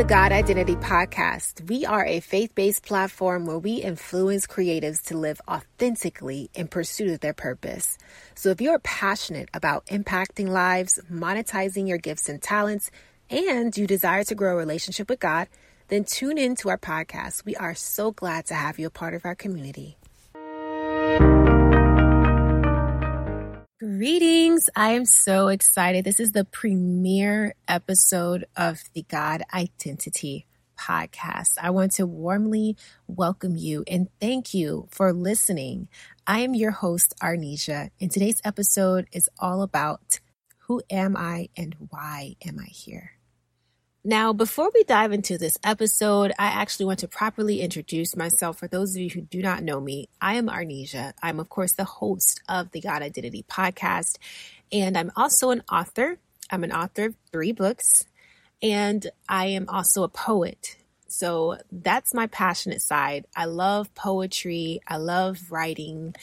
The God Identity Podcast. We are a faith based platform where we influence creatives to live authentically in pursuit of their purpose. So if you're passionate about impacting lives, monetizing your gifts and talents, and you desire to grow a relationship with God, then tune in to our podcast. We are so glad to have you a part of our community. Greetings. I am so excited. This is the premiere episode of the God Identity podcast. I want to warmly welcome you and thank you for listening. I am your host, Arnesjah, and today's episode is all about who am I and why am I here? Now, before we dive into this episode, I actually want to properly introduce myself. For those of you who do not know me, I am Arnesjah. I'm, of course, the host of the God Identity podcast, and I'm also an author. I'm an author of three books, and I am also a poet. So that's my passionate side. I love poetry, I love writing,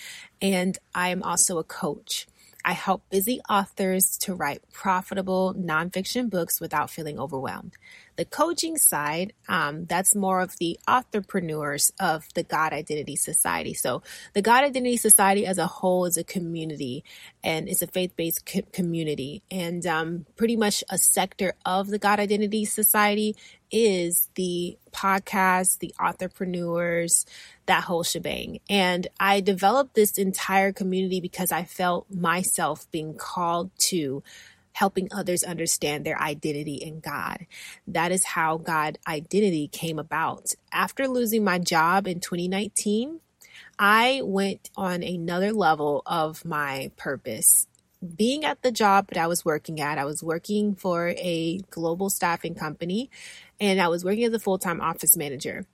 and I am also a coach. I help busy authors to write profitable nonfiction books without feeling overwhelmed. The coaching side, um, that's more of the entrepreneurs of the God Identity Society. So, the God Identity Society as a whole is a community and it's a faith based co- community. And um, pretty much a sector of the God Identity Society is the podcast, the entrepreneurs, that whole shebang. And I developed this entire community because I felt myself being called to helping others understand their identity in God. That is how God identity came about. After losing my job in 2019, I went on another level of my purpose. Being at the job that I was working at, I was working for a global staffing company and I was working as a full time office manager.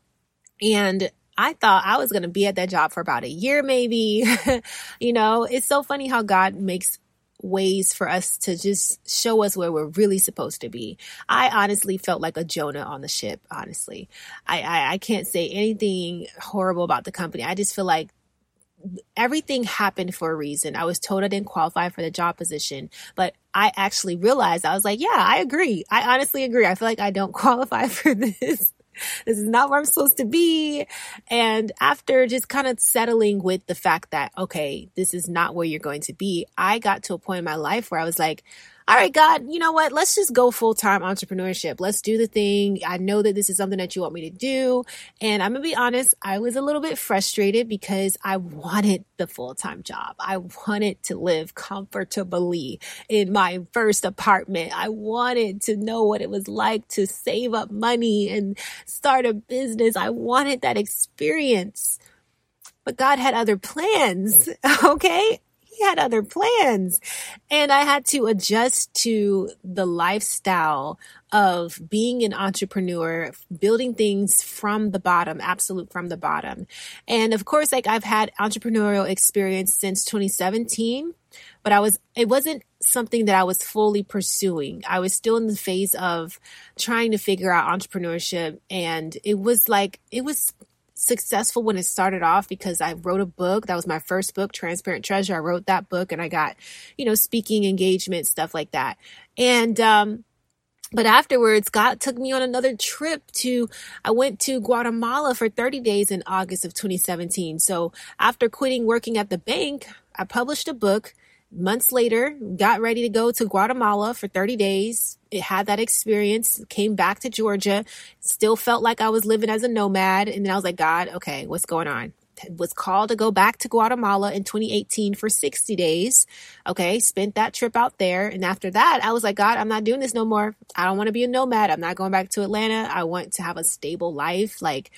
And I thought I was going to be at that job for about a year, maybe. you know, it's so funny how God makes ways for us to just show us where we're really supposed to be. I honestly felt like a Jonah on the ship, honestly. I, I, I can't say anything horrible about the company. I just feel like everything happened for a reason. I was told I didn't qualify for the job position, but I actually realized I was like, yeah, I agree. I honestly agree. I feel like I don't qualify for this this is not where I'm supposed to be. And after just kind of settling with the fact that, okay, this is not where you're going to be, I got to a point in my life where I was like, all right, God, you know what? Let's just go full time entrepreneurship. Let's do the thing. I know that this is something that you want me to do. And I'm going to be honest, I was a little bit frustrated because I wanted the full time job. I wanted to live comfortably in my first apartment. I wanted to know what it was like to save up money and start a business. I wanted that experience. But God had other plans. Okay had other plans. And I had to adjust to the lifestyle of being an entrepreneur, building things from the bottom, absolute from the bottom. And of course, like I've had entrepreneurial experience since 2017, but I was, it wasn't something that I was fully pursuing. I was still in the phase of trying to figure out entrepreneurship. And it was like, it was successful when it started off because I wrote a book. That was my first book, Transparent Treasure. I wrote that book and I got, you know, speaking engagement, stuff like that. And, um, but afterwards, God took me on another trip to, I went to Guatemala for 30 days in August of 2017. So after quitting working at the bank, I published a book months later, got ready to go to Guatemala for 30 days. It had that experience, came back to Georgia, still felt like I was living as a nomad. And then I was like, God, okay, what's going on? Was called to go back to Guatemala in 2018 for 60 days. Okay, spent that trip out there. And after that, I was like, God, I'm not doing this no more. I don't want to be a nomad. I'm not going back to Atlanta. I want to have a stable life. Like,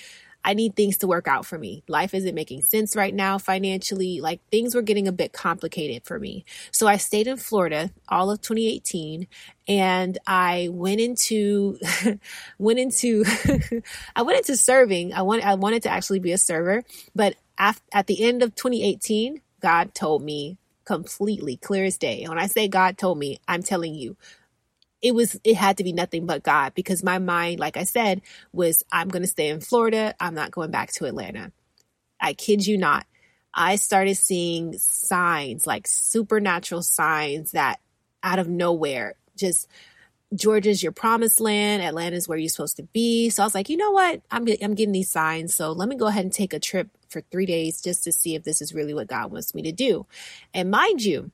I need things to work out for me. Life isn't making sense right now financially. Like things were getting a bit complicated for me. So I stayed in Florida all of 2018 and I went into went into I went into serving. I want I wanted to actually be a server, but at, at the end of 2018, God told me completely, clear as day. When I say God told me, I'm telling you, it was it had to be nothing but God because my mind, like I said, was I'm going to stay in Florida. I'm not going back to Atlanta. I kid you not. I started seeing signs, like supernatural signs that out of nowhere just Georgia's your promised land. Atlanta's where you're supposed to be. So I was like, you know what? I'm, I'm getting these signs. So let me go ahead and take a trip for three days just to see if this is really what God wants me to do. And mind you,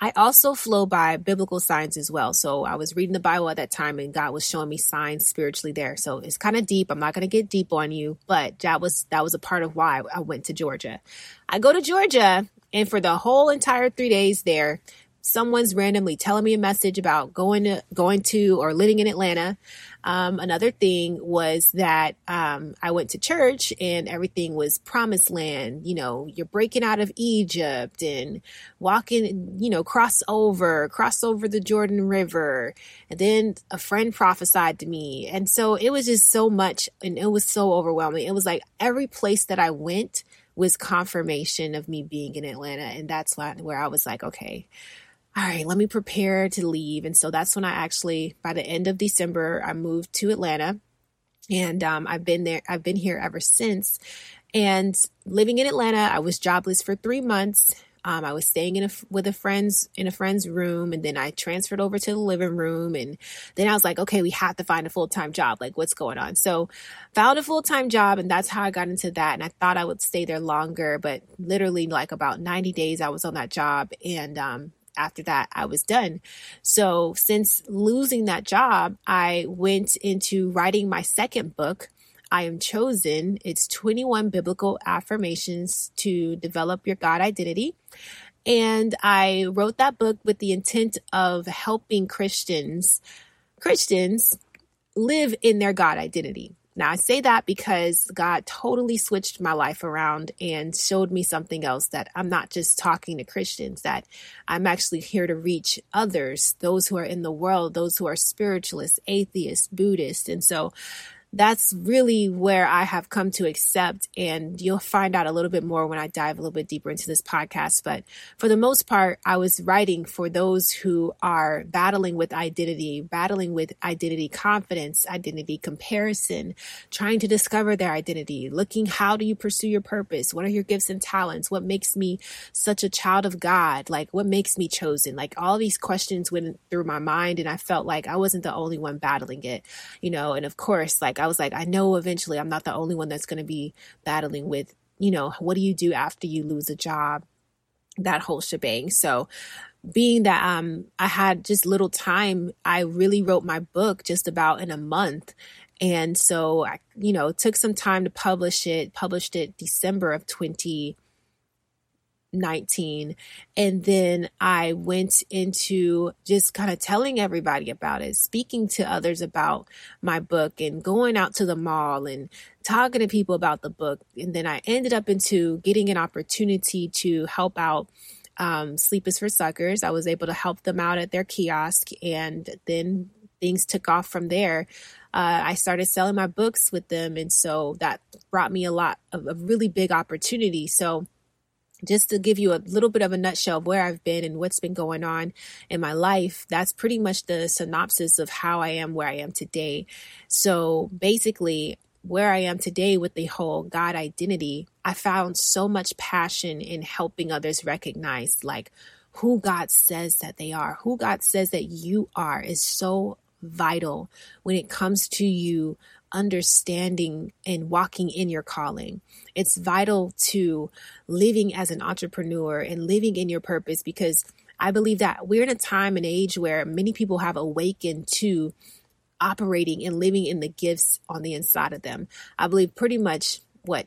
I also flow by biblical signs as well. So I was reading the Bible at that time and God was showing me signs spiritually there. So it's kind of deep. I'm not going to get deep on you, but that was that was a part of why I went to Georgia. I go to Georgia and for the whole entire 3 days there, someone's randomly telling me a message about going to going to or living in Atlanta. Um, another thing was that um, I went to church and everything was promised land. You know, you're breaking out of Egypt and walking. You know, cross over, cross over the Jordan River. And then a friend prophesied to me, and so it was just so much, and it was so overwhelming. It was like every place that I went was confirmation of me being in Atlanta, and that's where I was like, okay all right, let me prepare to leave. And so that's when I actually, by the end of December, I moved to Atlanta. And um, I've been there, I've been here ever since. And living in Atlanta, I was jobless for three months. Um, I was staying in a, with a friend's in a friend's room, and then I transferred over to the living room, and then I was like, okay, we have to find a full time job. Like, what's going on? So, found a full time job, and that's how I got into that. And I thought I would stay there longer, but literally, like about ninety days, I was on that job, and um, after that, I was done. So, since losing that job, I went into writing my second book. I am chosen. It's 21 biblical affirmations to develop your God identity. And I wrote that book with the intent of helping Christians, Christians live in their God identity. Now, I say that because God totally switched my life around and showed me something else that I'm not just talking to Christians, that I'm actually here to reach others, those who are in the world, those who are spiritualists, atheists, Buddhists. And so that's really where I have come to accept. And you'll find out a little bit more when I dive a little bit deeper into this podcast. But for the most part, I was writing for those who are battling with identity, battling with identity confidence, identity comparison, trying to discover their identity, looking how do you pursue your purpose? What are your gifts and talents? What makes me such a child of God? Like, what makes me chosen? Like, all these questions went through my mind, and I felt like I wasn't the only one battling it, you know. And of course, like, like I was like, I know eventually I'm not the only one that's going to be battling with, you know, what do you do after you lose a job? That whole shebang. So, being that um I had just little time, I really wrote my book just about in a month. And so I, you know, took some time to publish it, published it December of 20 19 and then i went into just kind of telling everybody about it speaking to others about my book and going out to the mall and talking to people about the book and then i ended up into getting an opportunity to help out um, sleep is for suckers i was able to help them out at their kiosk and then things took off from there uh, I started selling my books with them. And so that brought me a lot of a really big opportunity. So just to give you a little bit of a nutshell of where I've been and what's been going on in my life, that's pretty much the synopsis of how I am where I am today. So basically, where I am today with the whole God identity, I found so much passion in helping others recognize like who God says that they are, who God says that you are is so vital when it comes to you understanding and walking in your calling. It's vital to living as an entrepreneur and living in your purpose because I believe that we're in a time and age where many people have awakened to operating and living in the gifts on the inside of them. I believe pretty much what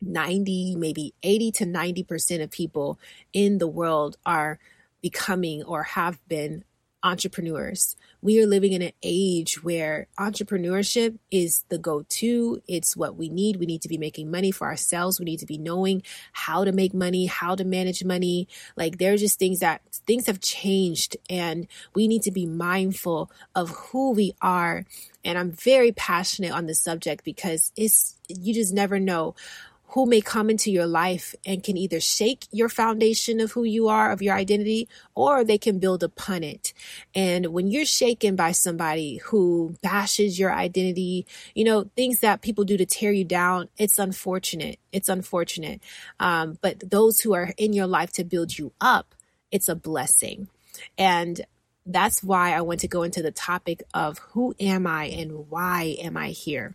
90, maybe 80 to 90% of people in the world are becoming or have been entrepreneurs. We are living in an age where entrepreneurship is the go to. It's what we need. We need to be making money for ourselves. We need to be knowing how to make money, how to manage money. Like there's just things that things have changed and we need to be mindful of who we are. And I'm very passionate on this subject because it's, you just never know who may come into your life and can either shake your foundation of who you are, of your identity, or they can build upon it. And when you're shaken by somebody who bashes your identity, you know, things that people do to tear you down, it's unfortunate. It's unfortunate. Um, but those who are in your life to build you up, it's a blessing. And that's why I want to go into the topic of who am I and why am I here?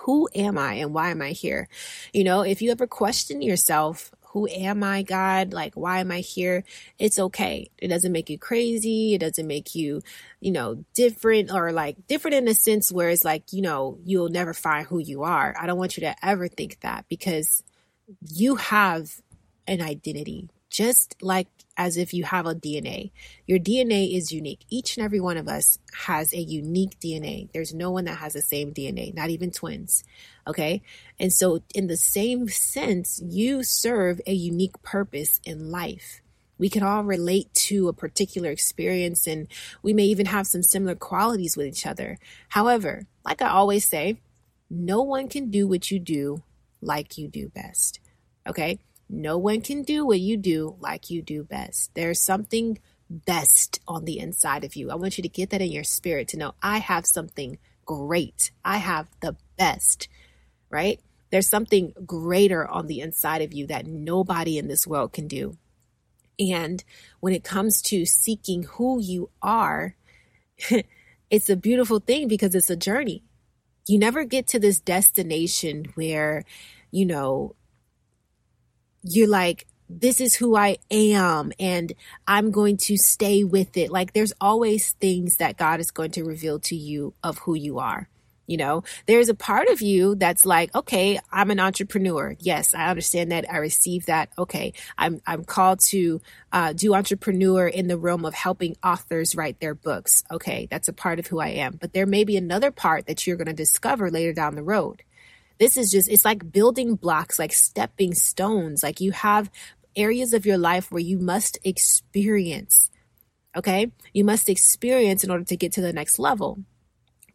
Who am I and why am I here? You know, if you ever question yourself, who am I, God? Like, why am I here? It's okay. It doesn't make you crazy. It doesn't make you, you know, different or like different in a sense where it's like, you know, you'll never find who you are. I don't want you to ever think that because you have an identity just like as if you have a DNA. Your DNA is unique. Each and every one of us has a unique DNA. There's no one that has the same DNA, not even twins. Okay. And so, in the same sense, you serve a unique purpose in life. We can all relate to a particular experience and we may even have some similar qualities with each other. However, like I always say, no one can do what you do like you do best. Okay. No one can do what you do like you do best. There's something best on the inside of you. I want you to get that in your spirit to know I have something great. I have the best, right? There's something greater on the inside of you that nobody in this world can do. And when it comes to seeking who you are, it's a beautiful thing because it's a journey. You never get to this destination where, you know, you're like, this is who I am and I'm going to stay with it. Like there's always things that God is going to reveal to you of who you are. You know, there's a part of you that's like, okay, I'm an entrepreneur. Yes, I understand that. I receive that. Okay, I'm I'm called to uh, do entrepreneur in the realm of helping authors write their books. Okay, that's a part of who I am. But there may be another part that you're going to discover later down the road. This is just, it's like building blocks, like stepping stones. Like you have areas of your life where you must experience. Okay. You must experience in order to get to the next level.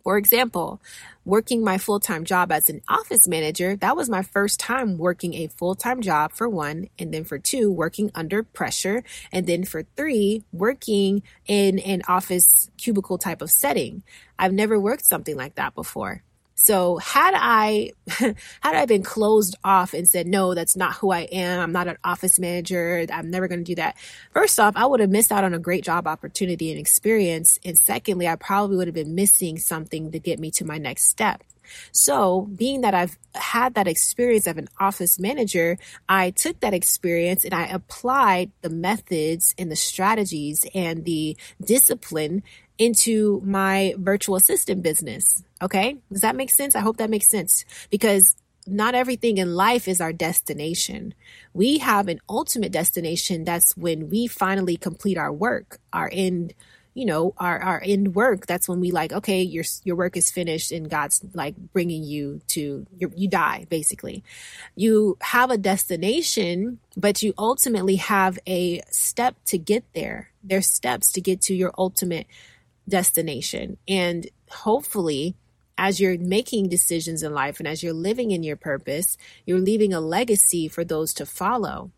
For example, working my full time job as an office manager, that was my first time working a full time job for one, and then for two, working under pressure, and then for three, working in an office cubicle type of setting. I've never worked something like that before. So had I had I been closed off and said no, that's not who I am. I'm not an office manager. I'm never going to do that. First off, I would have missed out on a great job opportunity and experience, and secondly, I probably would have been missing something to get me to my next step. So, being that I've had that experience of an office manager, I took that experience and I applied the methods and the strategies and the discipline into my virtual assistant business. Okay. Does that make sense? I hope that makes sense because not everything in life is our destination. We have an ultimate destination. That's when we finally complete our work, our end, you know, our, our end work. That's when we like, okay, your, your work is finished and God's like bringing you to, you die basically. You have a destination, but you ultimately have a step to get there. There's steps to get to your ultimate destination. And hopefully, as you're making decisions in life and as you're living in your purpose, you're leaving a legacy for those to follow.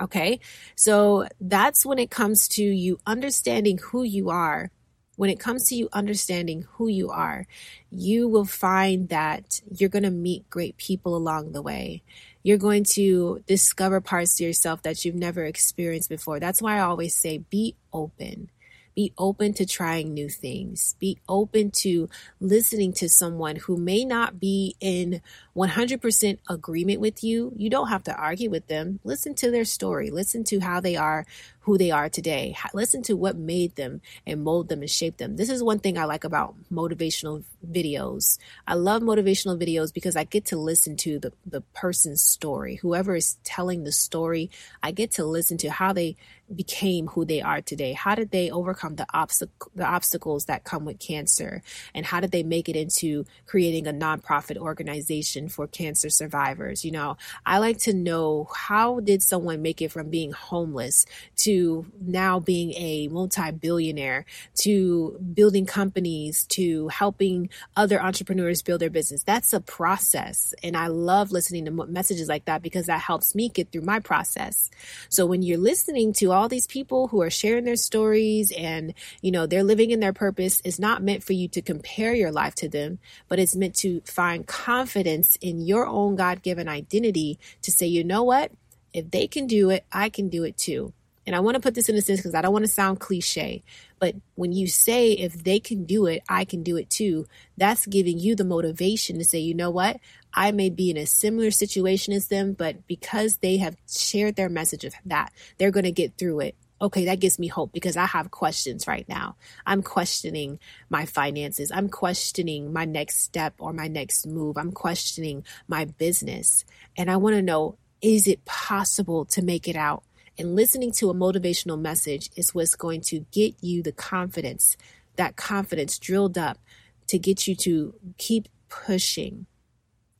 Okay. So that's when it comes to you understanding who you are. When it comes to you understanding who you are, you will find that you're going to meet great people along the way. You're going to discover parts to yourself that you've never experienced before. That's why I always say be open be open to trying new things. Be open to listening to someone who may not be in 100% agreement with you. You don't have to argue with them. Listen to their story. Listen to how they are who they are today. Listen to what made them and mold them and shape them. This is one thing I like about motivational videos. I love motivational videos because I get to listen to the, the person's story. Whoever is telling the story, I get to listen to how they became who they are today. How did they overcome the, obstacle, the obstacles that come with cancer? And how did they make it into creating a nonprofit organization for cancer survivors? You know, I like to know how did someone make it from being homeless to now being a multi billionaire to building companies to helping other entrepreneurs build their business? That's a process. And I love listening to messages like that because that helps me get through my process. So when you're listening to all these people who are sharing their stories and, you know, they're living in their purpose, it's not meant for you to compare your life to them, but it's meant to find confidence in your own God given identity to say, you know what? If they can do it, I can do it too. And I want to put this in a sense because I don't want to sound cliche, but when you say, if they can do it, I can do it too, that's giving you the motivation to say, you know what? I may be in a similar situation as them, but because they have shared their message of that, they're going to get through it. Okay, that gives me hope because I have questions right now. I'm questioning my finances. I'm questioning my next step or my next move. I'm questioning my business. And I want to know is it possible to make it out? And listening to a motivational message is what's going to get you the confidence, that confidence drilled up to get you to keep pushing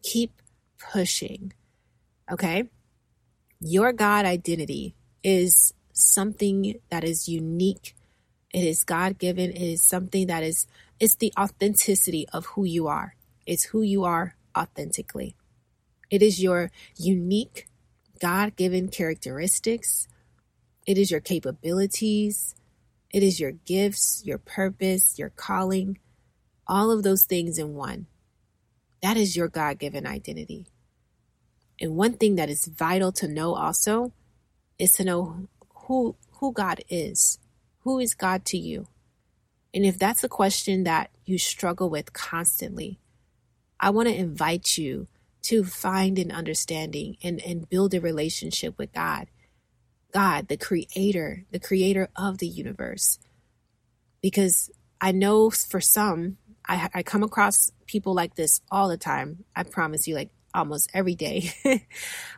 Keep pushing. Okay? Your God identity is something that is unique. It is God given. It is something that is, it's the authenticity of who you are. It's who you are authentically. It is your unique God given characteristics. It is your capabilities. It is your gifts, your purpose, your calling, all of those things in one. That is your God given identity. And one thing that is vital to know also is to know who who God is. Who is God to you? And if that's a question that you struggle with constantly, I want to invite you to find an understanding and, and build a relationship with God. God, the creator, the creator of the universe. Because I know for some, I, I come across people like this all the time. I promise you, like almost every day.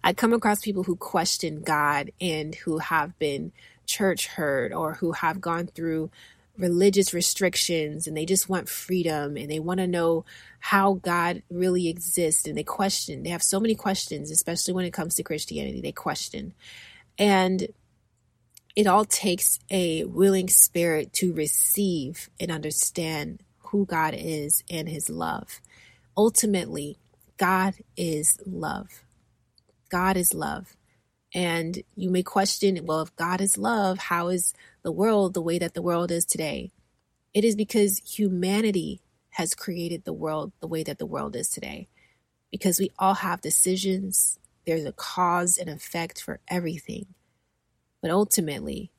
I come across people who question God and who have been church hurt or who have gone through religious restrictions and they just want freedom and they want to know how God really exists and they question. They have so many questions, especially when it comes to Christianity. They question. And it all takes a willing spirit to receive and understand who God is and his love. Ultimately, God is love. God is love. And you may question, well, if God is love, how is the world the way that the world is today? It is because humanity has created the world the way that the world is today. Because we all have decisions, there's a cause and effect for everything. But ultimately,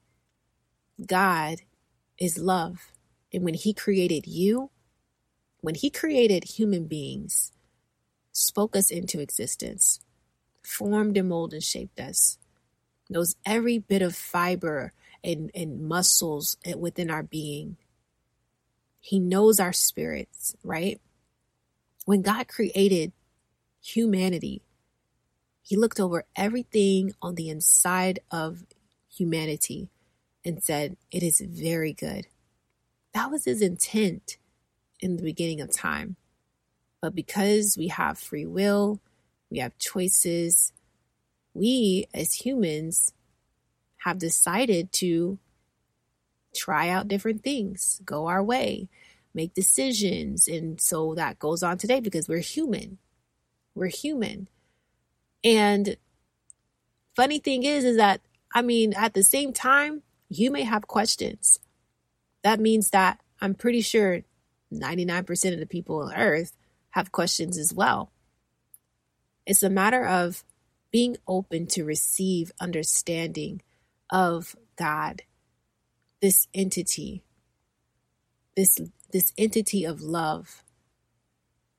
God is love. And when He created you, when He created human beings, spoke us into existence, formed and molded and shaped us, knows every bit of fiber and, and muscles within our being. He knows our spirits, right? When God created humanity, He looked over everything on the inside of humanity and said, It is very good. That was his intent in the beginning of time. But because we have free will, we have choices, we as humans have decided to try out different things, go our way, make decisions. And so that goes on today because we're human. We're human. And funny thing is, is that, I mean, at the same time, you may have questions that means that I'm pretty sure 99% of the people on earth have questions as well. It's a matter of being open to receive understanding of God, this entity, this this entity of love.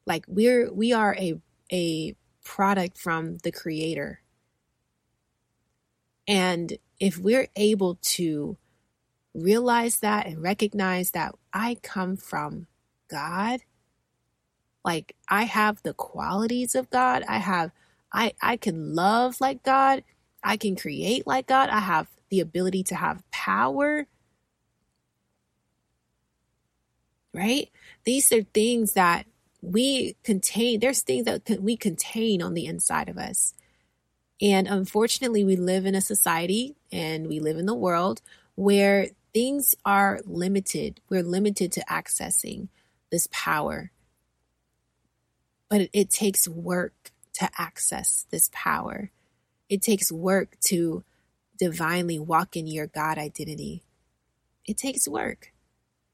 Like we're we are a a product from the creator. And if we're able to realize that and recognize that I come from God, like I have the qualities of God, I have I I can love like God, I can create like God, I have the ability to have power. right? These are things that we contain. There's things that we contain on the inside of us. And unfortunately, we live in a society and we live in the world where things are limited. We're limited to accessing this power. But it, takes work to access this power. It takes work to divinely walk in your God identity. It takes work.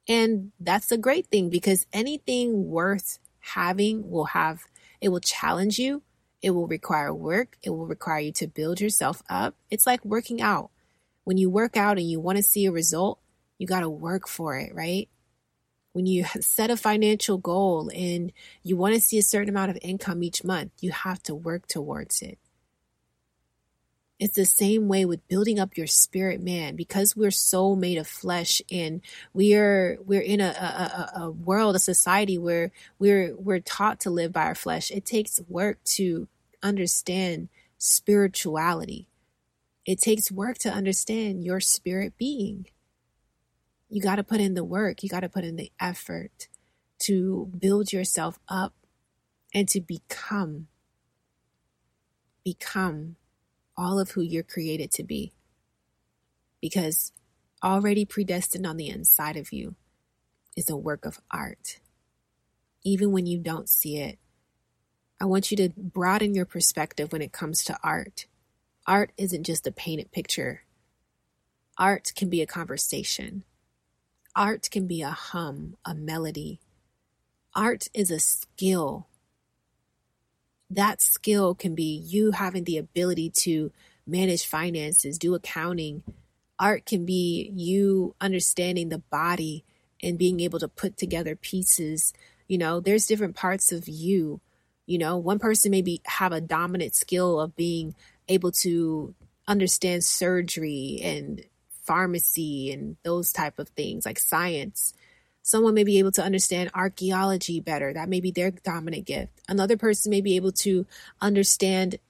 And that's a great thing because anything worth having will have, it will challenge you. It will require work. It will require you to build yourself up. It's like working out. When you work out and you want to see a result, you got to work for it, right? When you set a financial goal and you want to see a certain amount of income each month, you have to work towards it. It's the same way with building up your spirit man because we're so made of flesh and we are we're in a, a, a world, a society where we're we're taught to live by our flesh. It takes work to understand spirituality. It takes work to understand your spirit being. You got to put in the work, you got to put in the effort to build yourself up and to become become all of who you're created to be. Because already predestined on the inside of you is a work of art. Even when you don't see it, I want you to broaden your perspective when it comes to art. Art isn't just a painted picture, art can be a conversation. Art can be a hum, a melody. Art is a skill that skill can be you having the ability to manage finances, do accounting. Art can be you understanding the body and being able to put together pieces. You know, there's different parts of you. You know, one person maybe have a dominant skill of being able to understand surgery and pharmacy and those type of things like science Someone may be able to understand archaeology better. That may be their dominant gift. Another person may be able to understand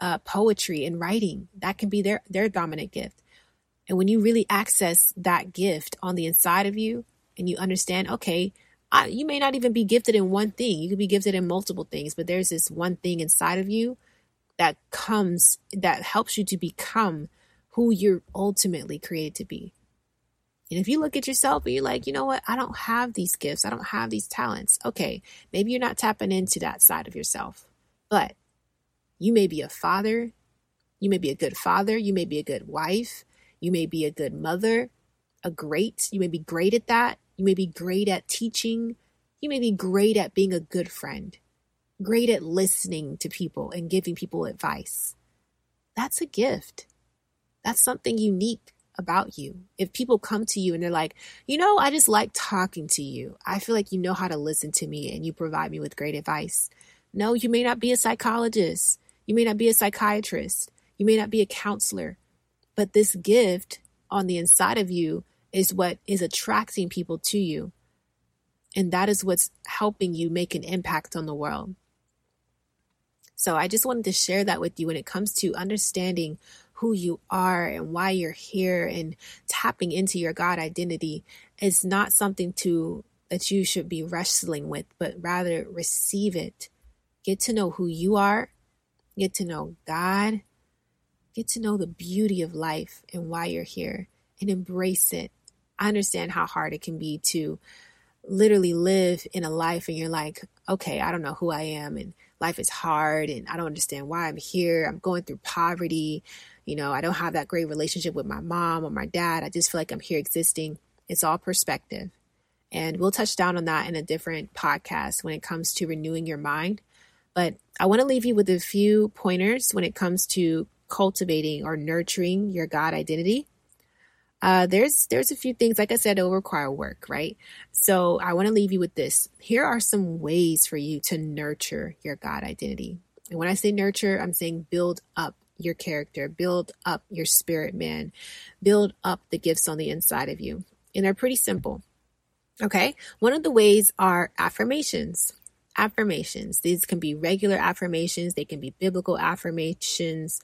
uh, poetry and writing. That can be their, their dominant gift. And when you really access that gift on the inside of you and you understand, okay, I, you may not even be gifted in one thing. You could be gifted in multiple things, but there's this one thing inside of you that comes, that helps you to become who you're ultimately created to be. And if you look at yourself and you're like, you know what, I don't have these gifts, I don't have these talents. Okay, maybe you're not tapping into that side of yourself, but you may be a father, you may be a good father, you may be a good wife, you may be a good mother, a great, you may be great at that, you may be great at teaching, you may be great at being a good friend, great at listening to people and giving people advice. That's a gift. That's something unique about you. If people come to you and they're like, you know, I just like talking to you. I feel like you know how to listen to me and you provide me with great advice. No, you may not be a psychologist. You may not be a psychiatrist. You may not be a counselor. But this gift on the inside of you is what is attracting people to you. And that is what's helping you make an impact on the world. So I just wanted to share that with you when it comes to understanding who you are and why you're here and tapping into your God identity is not something to that you should be wrestling with, but rather receive it. Get to know who you are, get to know God, get to know the beauty of life and why you're here and embrace it. I understand how hard it can be to literally live in a life and you're like, okay, I don't know who I am and life is hard and I don't understand why I'm here. I'm going through poverty. You know, I don't have that great relationship with my mom or my dad. I just feel like I'm here existing. It's all perspective. And we'll touch down on that in a different podcast when it comes to renewing your mind. But I want to leave you with a few pointers when it comes to cultivating or nurturing your God identity. Uh, there's there's a few things, like I said, it'll require work, right? So I want to leave you with this. Here are some ways for you to nurture your God identity. And when I say nurture, I'm saying build up your character, build up your spirit, man, build up the gifts on the inside of you. And they're pretty simple. Okay. One of the ways are affirmations. Affirmations. These can be regular affirmations, they can be biblical affirmations.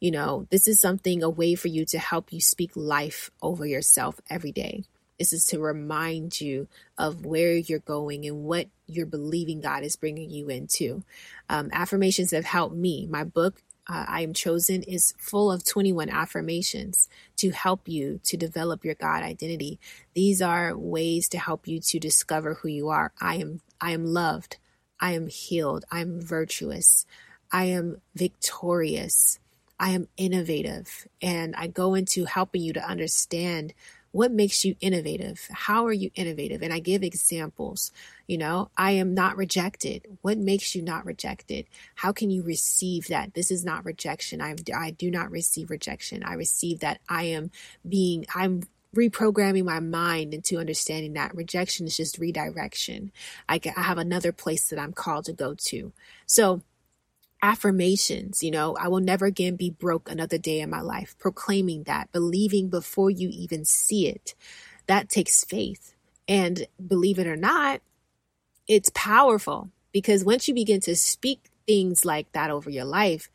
You know, this is something, a way for you to help you speak life over yourself every day. This is to remind you of where you're going and what you're believing God is bringing you into. Um, affirmations have helped me. My book, uh, I Am Chosen, is full of 21 affirmations to help you to develop your God identity. These are ways to help you to discover who you are. I am, I am loved. I am healed. I am virtuous. I am victorious. I am innovative. And I go into helping you to understand what makes you innovative? How are you innovative? And I give examples. You know, I am not rejected. What makes you not rejected? How can you receive that? This is not rejection. I, I do not receive rejection. I receive that I am being, I'm reprogramming my mind into understanding that rejection is just redirection. I, I have another place that I'm called to go to. So, affirmations, you know, I will never again be broke another day in my life, proclaiming that, believing before you even see it. That takes faith. And believe it or not, it's powerful because once you begin to speak things like that over your life,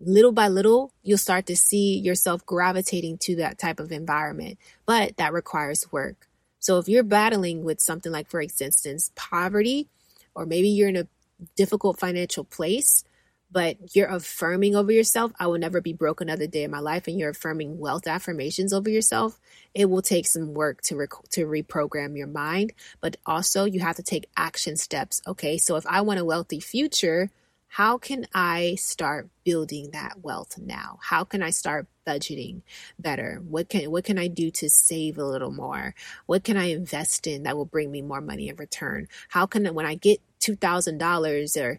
little by little, you'll start to see yourself gravitating to that type of environment. But that requires work. So if you're battling with something like, for instance, poverty, or maybe you're in a difficult financial place, but you're affirming over yourself, I will never be broke another day in my life, and you're affirming wealth affirmations over yourself, it will take some work to rec- to reprogram your mind, but also you have to take action steps. Okay, so if I want a wealthy future, how can I start building that wealth now? How can I start budgeting better? What can what can I do to save a little more? What can I invest in that will bring me more money in return? How can when I get $2,000 or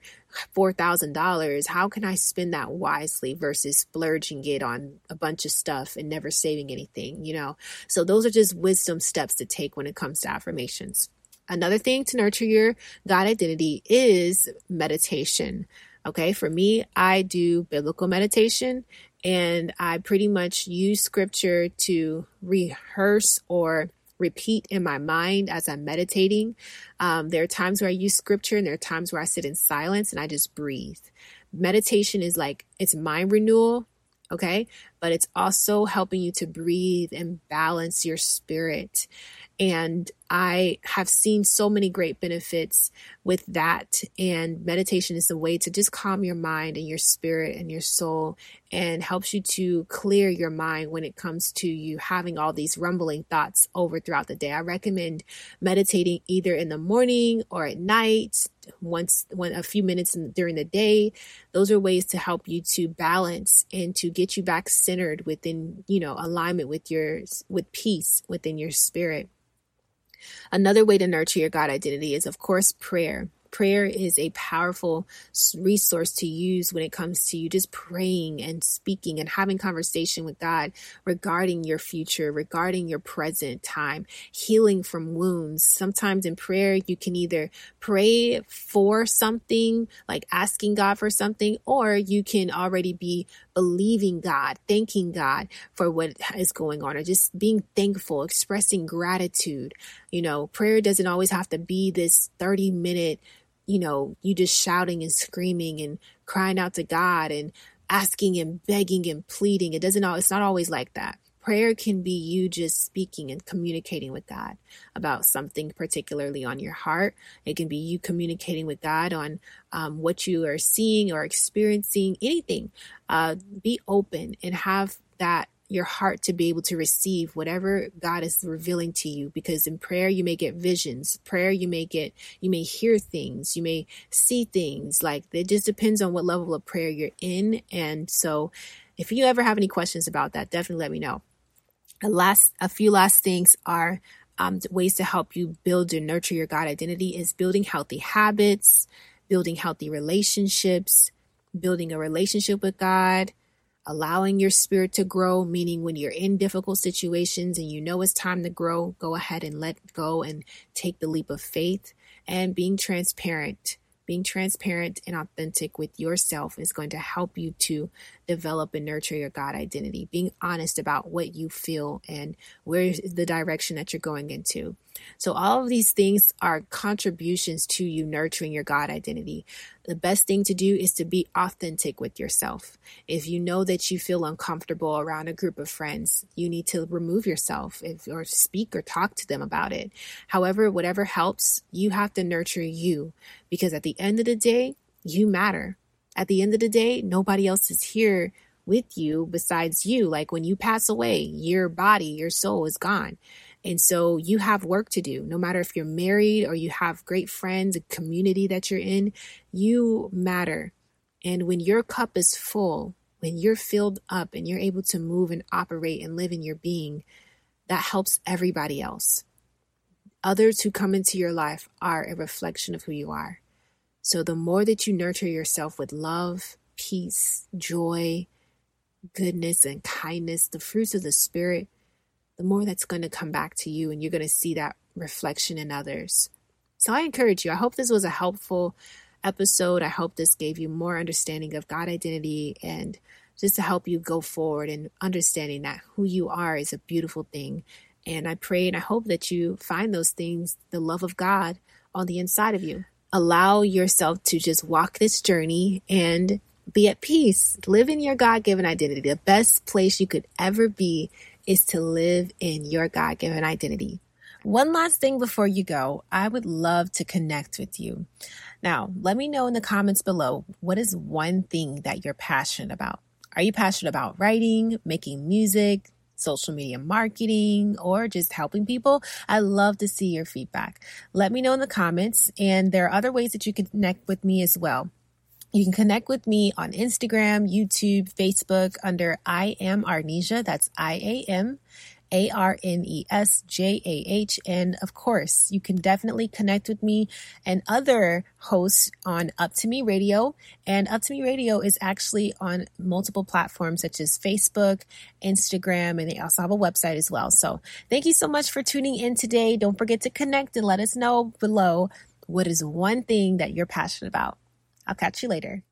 $4,000, how can I spend that wisely versus splurging it on a bunch of stuff and never saving anything, you know? So those are just wisdom steps to take when it comes to affirmations. Another thing to nurture your God identity is meditation. Okay, for me, I do biblical meditation and I pretty much use scripture to rehearse or repeat in my mind as I'm meditating. Um, there are times where I use scripture and there are times where I sit in silence and I just breathe. Meditation is like it's mind renewal okay? But it's also helping you to breathe and balance your spirit. And I have seen so many great benefits with that. And meditation is a way to just calm your mind and your spirit and your soul and helps you to clear your mind when it comes to you having all these rumbling thoughts over throughout the day. I recommend meditating either in the morning or at night, once when a few minutes in, during the day. Those are ways to help you to balance and to get you back centered within, you know, alignment with your with peace within your spirit. Another way to nurture your God identity is, of course, prayer. Prayer is a powerful resource to use when it comes to you just praying and speaking and having conversation with God regarding your future, regarding your present time, healing from wounds. Sometimes in prayer, you can either pray for something, like asking God for something, or you can already be believing God, thanking God for what is going on, or just being thankful, expressing gratitude. You know, prayer doesn't always have to be this 30 minute you know, you just shouting and screaming and crying out to God and asking and begging and pleading. It doesn't, all, it's not always like that. Prayer can be you just speaking and communicating with God about something particularly on your heart. It can be you communicating with God on um, what you are seeing or experiencing, anything. Uh, be open and have that your heart to be able to receive whatever God is revealing to you because in prayer you may get visions. Prayer you may get you may hear things. You may see things. Like it just depends on what level of prayer you're in. And so if you ever have any questions about that definitely let me know. A last a few last things are um, ways to help you build and nurture your God identity is building healthy habits building healthy relationships building a relationship with God allowing your spirit to grow, meaning when you're in difficult situations and you know it's time to grow, go ahead and let go and take the leap of faith and being transparent. Being transparent and authentic with yourself is going to help you to develop and nurture your God identity. Being honest about what you feel and where the direction that you're going into. So, all of these things are contributions to you nurturing your God identity. the best thing to do is to be authentic with yourself. If you know that you feel uncomfortable around a group of friends, you need to remove yourself if, or speak or talk to them about it. However, whatever helps, you have to nurture you because at the end of the day, you matter. At the end of the day, nobody else is here with you besides you. Like when you pass away, your body, your soul is gone. And so you have work to do. No matter if you're married or you have great friends, a community that you're in, you matter. And when your cup is full, when you're filled up and you're able to move and operate and live in your being, that helps everybody else. Others who come into your life are a reflection of who you are. So the more that you nurture yourself with love, peace, joy, goodness, and kindness, the fruits of the Spirit, the more that's going to come back to you and you're going to see that reflection in others. So I encourage you. I hope this was a helpful episode. I hope this gave you more understanding of God identity and just to help you go forward and understanding that who you are is a beautiful thing. And I pray and I hope that you find those things, the love of God on the inside of you. Allow yourself to just walk this journey and be at peace. Live in your God given identity. The best place you could ever be is to live in your God given identity. One last thing before you go, I would love to connect with you. Now, let me know in the comments below what is one thing that you're passionate about? Are you passionate about writing, making music, social media marketing, or just helping people? I love to see your feedback. Let me know in the comments, and there are other ways that you can connect with me as well. You can connect with me on Instagram, YouTube, Facebook under I am Arnesjah. That's I A M A R N E S J A H. And of course, you can definitely connect with me and other hosts on Up to Me Radio. And Up to Me Radio is actually on multiple platforms such as Facebook, Instagram, and they also have a website as well. So thank you so much for tuning in today. Don't forget to connect and let us know below what is one thing that you're passionate about. I'll catch you later.